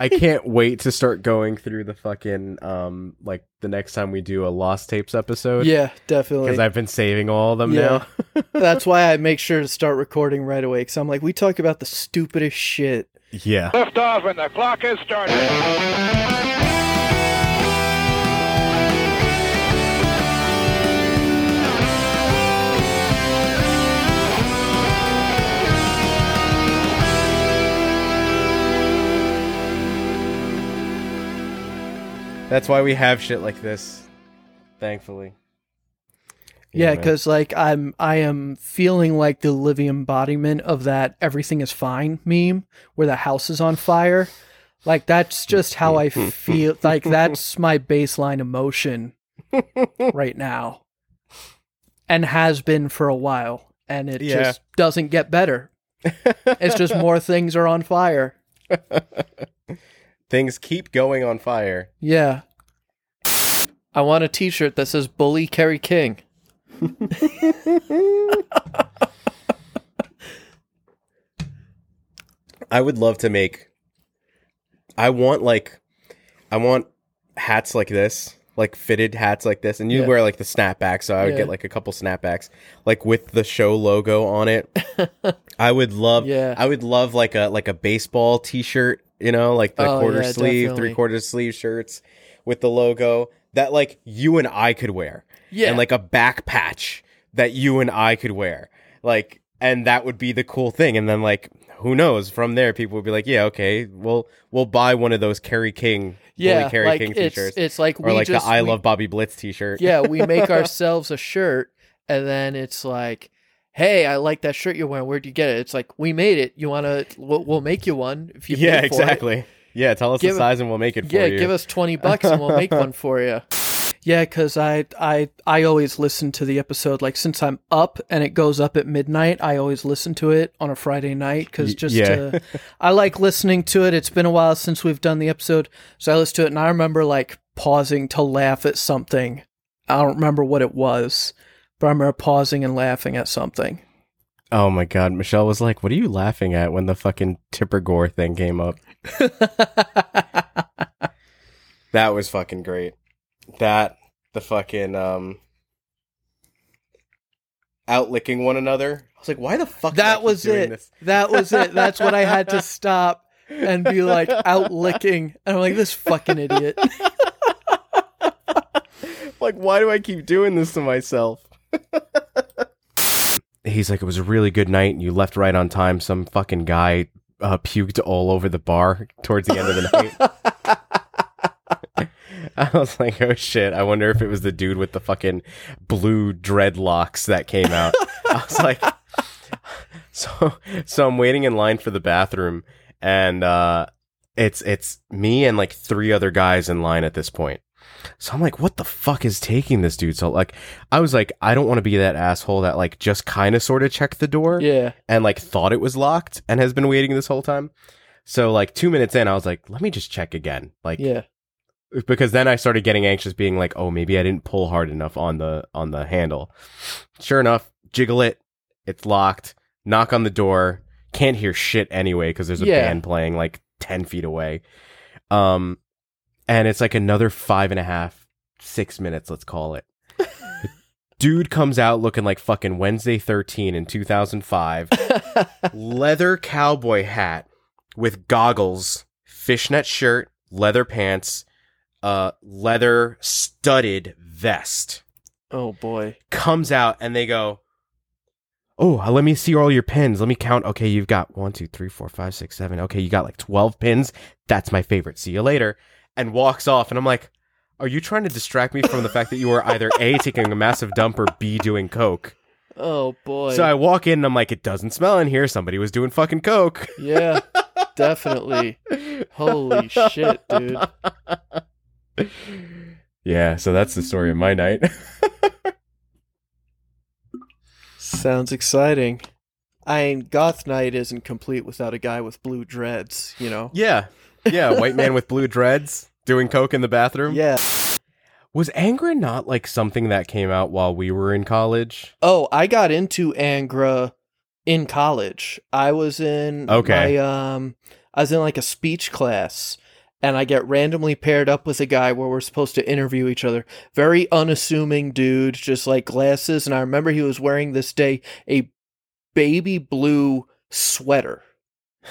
I can't wait to start going through the fucking um like the next time we do a Lost Tapes episode. Yeah, definitely. Because I've been saving all of them Yeah. now. That's why I make sure to start recording right away. Because I'm like, we talk about the stupidest shit. yeah. Lift off and the clock has started. That's why we have shit like this. Thankfully. Yeah, because like I'm, I am feeling like the living embodiment of that "everything is fine" meme, where the house is on fire. Like that's just how I feel. Like that's my baseline emotion right now, and has been for a while, and it Yeah. just doesn't get better. It's just more things are on fire. things keep going on fire. Yeah. I want a T-shirt that says "Bully Kerry King." I would love to make I want like I want hats like this, like fitted hats like this, and you Yeah. wear like the snapback, so I would Yeah. get like a couple snapbacks, like with the show logo on it. I would love Yeah. I would love like a like a baseball t shirt, you know, like the Oh, quarter yeah, sleeve, definitely. three quarter sleeve shirts with the logo that like you and I could wear. Yeah. And like a back patch that you and I could wear. Like and that would be the cool thing. And then like who knows? From there people would be like, Yeah, okay, we'll we'll buy one of those Kerry King yeah, Kerry like King it's t-shirts. it's like or like just the I we- love Bobby Blitz t shirt. yeah, we make ourselves a shirt, and then it's like, hey, I like that shirt you're wearing. Where'd you get it? It's like we made it. You want to? We'll, we'll make you one if you. Yeah, pay for it. exactly. Yeah, tell us Give- the size and we'll make it for you. Yeah, you. give us twenty bucks and we'll make one for you. Yeah, because I I I always listen to the episode like since I'm up and it goes up at midnight. I always listen to it on a Friday night because just yeah. to, I like listening to it. It's been a while since we've done the episode, so I listen to it and I remember like pausing to laugh at something. I don't remember what it was, but I remember pausing and laughing at something. Oh my god, Michelle was like, "What are you laughing at?" When the fucking Tipper Gore thing came up. That was fucking great. That the fucking um out licking one another. I was like, "Why the fuck?" that was it. This? That was it. That's what I had to stop and be like out licking. And I'm like, this fucking idiot. Like, why do I keep doing this to myself? He's like, "It was a really good night, and you left right on time." Some fucking guy uh, puked all over the bar towards the end of the night. I was like, oh shit. I wonder if it was the dude with the fucking blue dreadlocks that came out. I was like, so, so I'm waiting in line for the bathroom and, uh, it's, it's me and like three other guys in line at this point. So I'm like, what the fuck is taking this dude? So like, I was like, I don't want to be that asshole that like just kind of sort of checked the door Yeah. and like thought it was locked and has been waiting this whole time. So like two minutes in, I was like, let me just check again. Like, Yeah. because then I started getting anxious, being like, "Oh, maybe I didn't pull hard enough on the on the handle." Sure enough, jiggle it. It's locked. Knock on the door. Can't hear shit anyway because there's a Yeah. band playing like ten feet away. Um, and it's like another five and a half, six minutes. Let's call it. Dude comes out looking like fucking Wednesday 13 in 2005 leather cowboy hat with goggles, fishnet shirt, leather pants, uh, leather studded vest. oh boy. Comes out and they go, Oh, uh, let me see all your pins. Let me count. Okay, you've got one, two, three, four, five, six, seven. Okay, you got like 12 pins. That's my favorite. See you later. And walks off. And I'm like, Are you trying to distract me from the fact that you are either A, taking a massive dump or B, doing coke? Oh boy. So I walk in and I'm like, It doesn't smell in here. Somebody was doing fucking coke. yeah. Definitely. Holy shit, dude. Yeah, so that's the story of my night. Sounds exciting. I mean, goth night isn't complete without a guy with blue dreads, you know? yeah. Yeah, white man with blue dreads doing coke in the bathroom. Yeah. Was Angra not like something that came out while we were in college? Oh, I got into Angra in college. I was in Okay. my um I was in like a speech class and I get randomly paired up with a guy where we're supposed to interview each other. Very unassuming dude, just like glasses. And I remember he was wearing this day a baby blue sweater.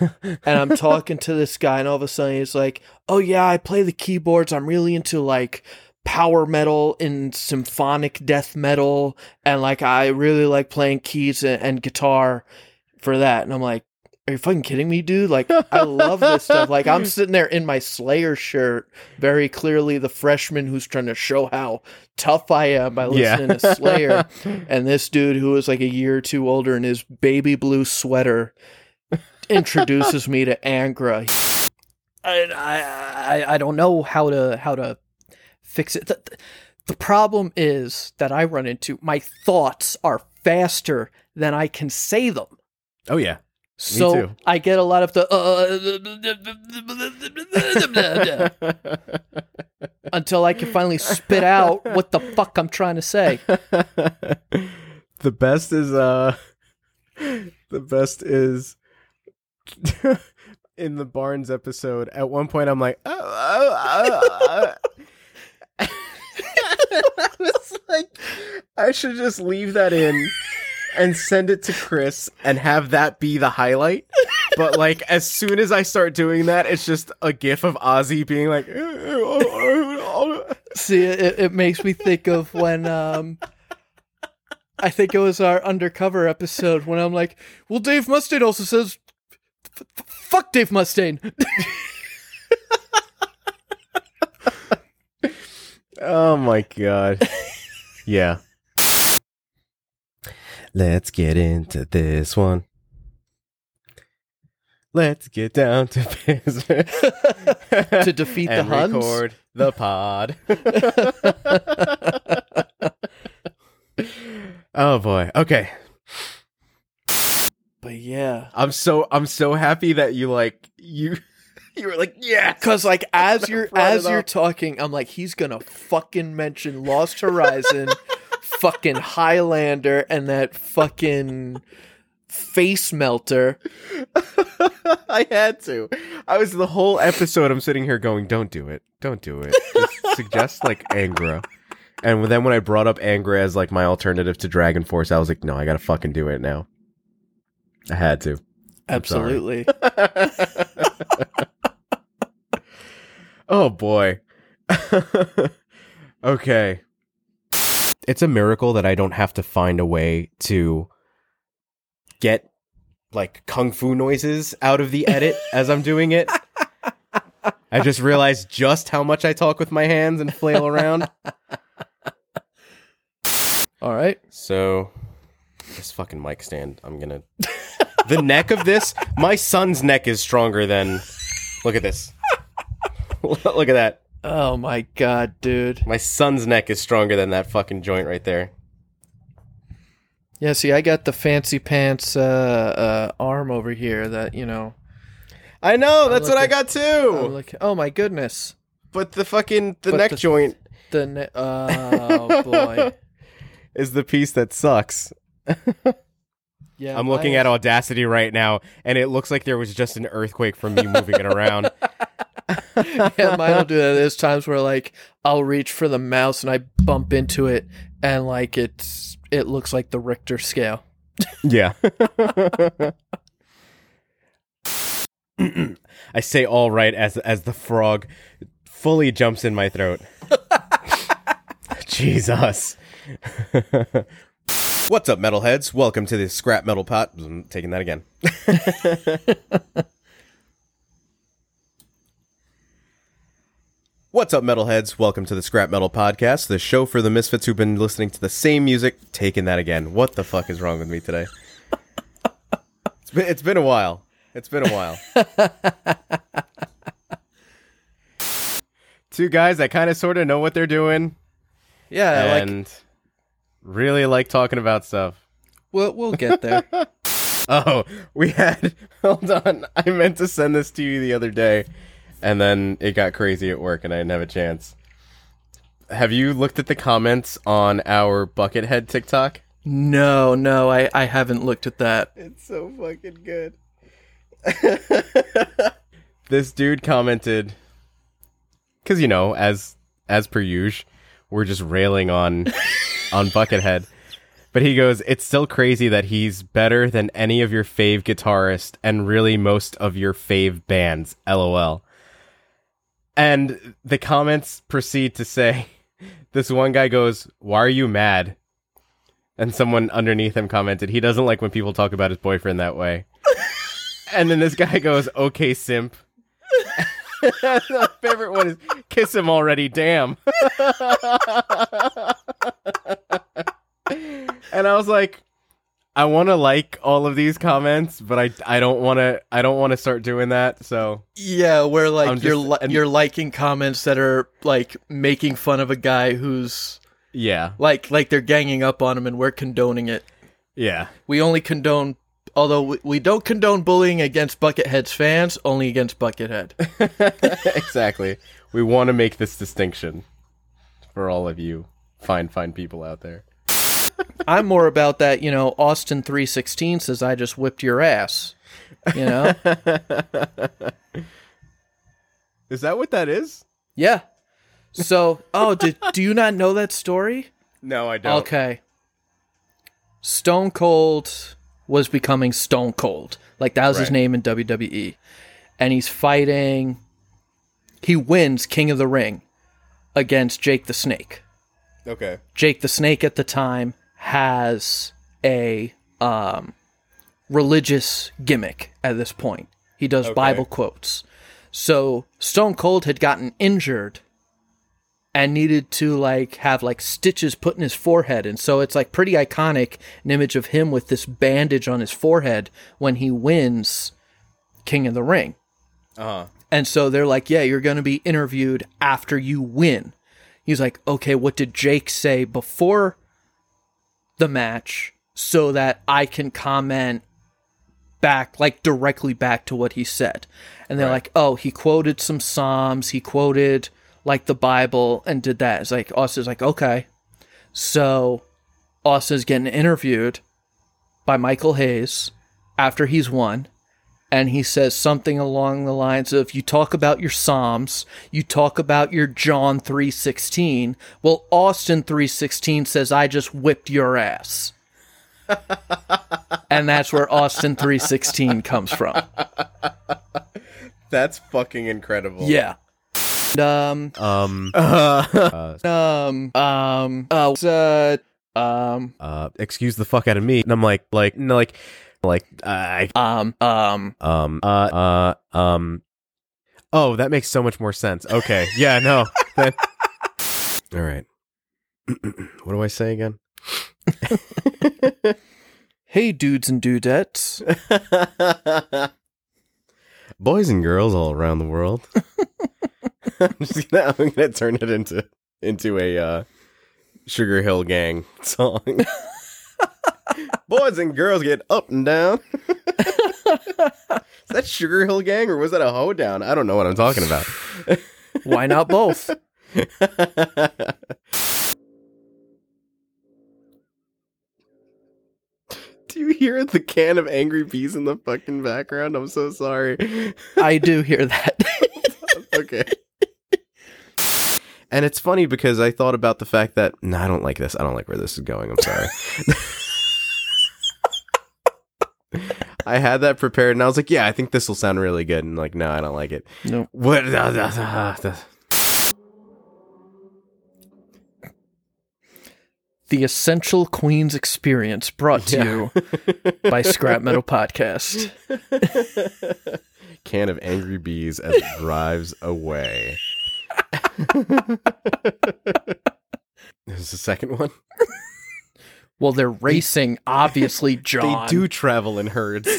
And I'm talking to this guy, and all of a sudden he's like, "Oh yeah, I play the keyboards. I'm really into like power metal and symphonic death metal, and like I really like playing keys and, and guitar for that." And I'm like, "Are you fucking kidding me, dude? Like I love this stuff. Like I'm sitting there in my Slayer shirt, very clearly the freshman who's trying to show how tough I am by Yeah. listening to Slayer, and this dude who is like a year or two older in his baby blue sweater." Introduces me to Angra. I, I I I don't know how to how to fix it. The, the problem is that I run into my thoughts are faster than I can say them. Oh yeah. So too. I get a lot of the uh, until I can finally spit out what the fuck I'm trying to say. the best is uh the best is in the Barnes episode. At one point, I'm like, oh, oh, oh, oh." I was like, I should just leave that in and send it to Chris and have that be the highlight. But like, as soon as I start doing that, it's just a gif of Ozzy being like. See, it, it makes me think of when um I think it was our undercover episode when I'm like, well, Dave Mustaine also says, "F- f- fuck Dave Mustaine. Oh my god. yeah. Let's get into this one. Let's get down to business. To defeat the and Huns? record the pod. oh boy. Okay. Yeah. I'm so I'm so happy that you like you you were like, yeah Cause like as you're as you're up. talking, I'm like, he's gonna fucking mention Lost Horizon, fucking Highlander, and that fucking face melter. I had to. I was the whole episode. I'm sitting here going, "Don't do it. Don't do it." Just suggest like Angra. And then when I brought up Angra as like my alternative to Dragon Force, I was like, "No, I gotta fucking do it now." I had to. I'm. Absolutely. oh boy. okay. It's a miracle that I don't have to find a way to get like kung fu noises out of the edit as I'm doing it. I just realized just how much I talk with my hands and flail around. All right. So, this fucking mic stand, I'm gonna. The neck of this, my son's neck is stronger than. Look at this. Look at that. Oh my god, dude. My son's neck is stronger than that fucking joint right there. Yeah, see, I got the fancy pants uh, uh, arm over here that you know. I know, that's what I got too. oh my goodness, But the fucking the But neck the- joint the ne- oh boy, is the piece that sucks. yeah. I'm looking my- at Audacity right now, and it looks like there was just an earthquake from me moving it around. yeah, mine will do that. There's times where like I'll reach for the mouse and I bump into it, and like it's it looks like the Richter scale. Yeah. I say all right as as the frog fully jumps in my throat. Jesus. What's up, metalheads? Welcome to the Scrap Metal Pod. I'm taking that again. What's up, metalheads? Welcome to the Scrap Metal Podcast, the show for the misfits who've been listening to the same music. Taking that again. What the fuck is wrong with me today? It's been, it's been a while. It's been a while. Two guys that kind of sort of know what they're doing Yeah, like and really like talking about stuff. we'll we'll get there. Oh, we had. Hold on. I meant to send this to you the other day, and then it got crazy at work, and I didn't have a chance. Have you looked at the comments on our Buckethead TikTok? no, no, I I haven't looked at that. It's so fucking good. this dude commented because you know, as as per usual, we're just railing on on Buckethead. But he goes, it's still crazy that he's better than any of your fave guitarists and really most of your fave bands. LOL. And the comments proceed to say, this one guy goes, Why are you mad? And someone underneath him commented, He doesn't like when people talk about his boyfriend that way. and then this guy goes, Okay, simp. My favorite one is kiss him already, damn. And I was like, I want to like all of these comments, but I I don't want to I don't want to start doing that. So Yeah, where like I'm you're just- li- and- you're liking comments that are like making fun of a guy who's yeah, like like they're ganging up on him and we're condoning it. yeah, We only condone although we, we don't condone bullying against Buckethead's fans, only against Buckethead. exactly. We want to make this distinction for all of you fine fine people out there. I'm more about that, you know, Austin 316 says I just whipped your ass. You know? Is that what that is? yeah. So, oh, did, do you not know that story? No, I don't. Okay. Stone Cold was becoming Stone Cold. Like that was his name in WWE. And he's fighting he wins King of the Ring against Jake the Snake. Okay. Jake the Snake at the time has a um, religious gimmick at this point. He does Bible quotes. So Stone Cold had gotten injured and needed to like have like stitches put in his forehead and so it's like pretty iconic an image of him with this bandage on his forehead when he wins King of the Ring. Uh-huh. And so they're like, yeah, you're going to be interviewed after you win. He's like, okay, what did Jake say before the match so that I can comment back, like directly back to what he said? And they're like, oh, he quoted some Psalms, he quoted like the Bible and did that. It's like, Austin's like, okay. So Austin's getting interviewed by Michael Hayes after he's won and he says something along the lines of you talk about your psalms you talk about your john 316 well austin 316 says i just whipped your ass and that's where austin 316 comes from That's fucking incredible. yeah And, um Um. Uh, um um uh, uh um uh, excuse the fuck out of me. And I'm like, like, no, like, like, I, um um um, uh, uh, um. Oh, that makes so much more sense. Okay. Yeah. No. All right. what do I say again? hey dudes and dudettes Boys and girls all around the world. I'm just gonna, I'm gonna turn it into into a uh, Sugar Hill Gang song. Boys and girls get up and down. Is that Sugar Hill Gang or was that a hoedown? I don't know what I'm talking about. why not both Do you hear the can of Angry Bees in the fucking background? I'm so sorry. i do hear that okay. And it's funny because I thought about the fact that no, I don't like this. I don't like where this is going. I'm sorry. I had that prepared, and I was like, "Yeah, I think this will sound really good." And like, no, I don't like it. no What? The Essential Queens Experience brought to you by Scrap Metal Podcast. Can of angry bees as it drives away. This is the second one. Well, they're racing, obviously, John. They do travel in herds.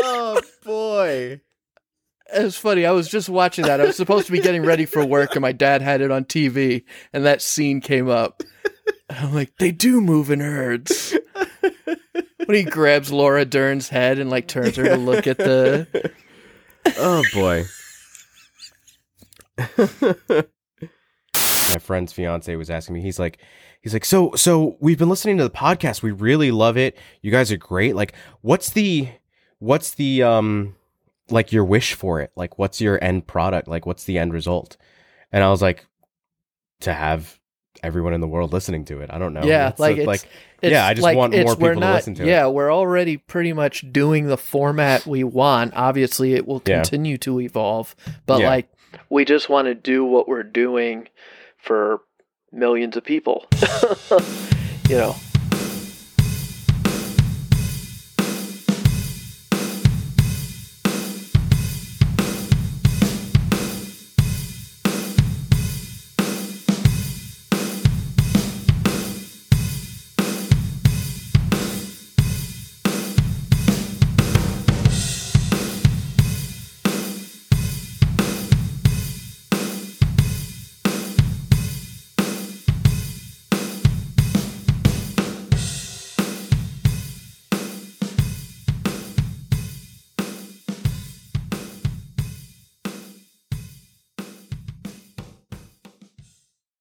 oh boy. It's funny. I was just watching that. I was supposed to be getting ready for work, and my dad had it on TV, and that scene came up. I'm like, they do move in herds. When he grabs Laura Dern's head and like turns her to look at the. Oh boy. My friend's fiance was asking me. He's like, he's like, so so we've been listening to the podcast. We really love it. You guys are great. Like, what's the what's the um like your wish for it? Like, what's your end product? Like, what's the end result? And I was like, to have everyone in the world listening to it. I don't know. Yeah, It's like it's, it's yeah, I just like want more people to listen to it. Yeah, we're already pretty much doing the format we want. Obviously, it will Yeah. continue to evolve, but Yeah. like we just want to do what we're doing for millions of people. you know.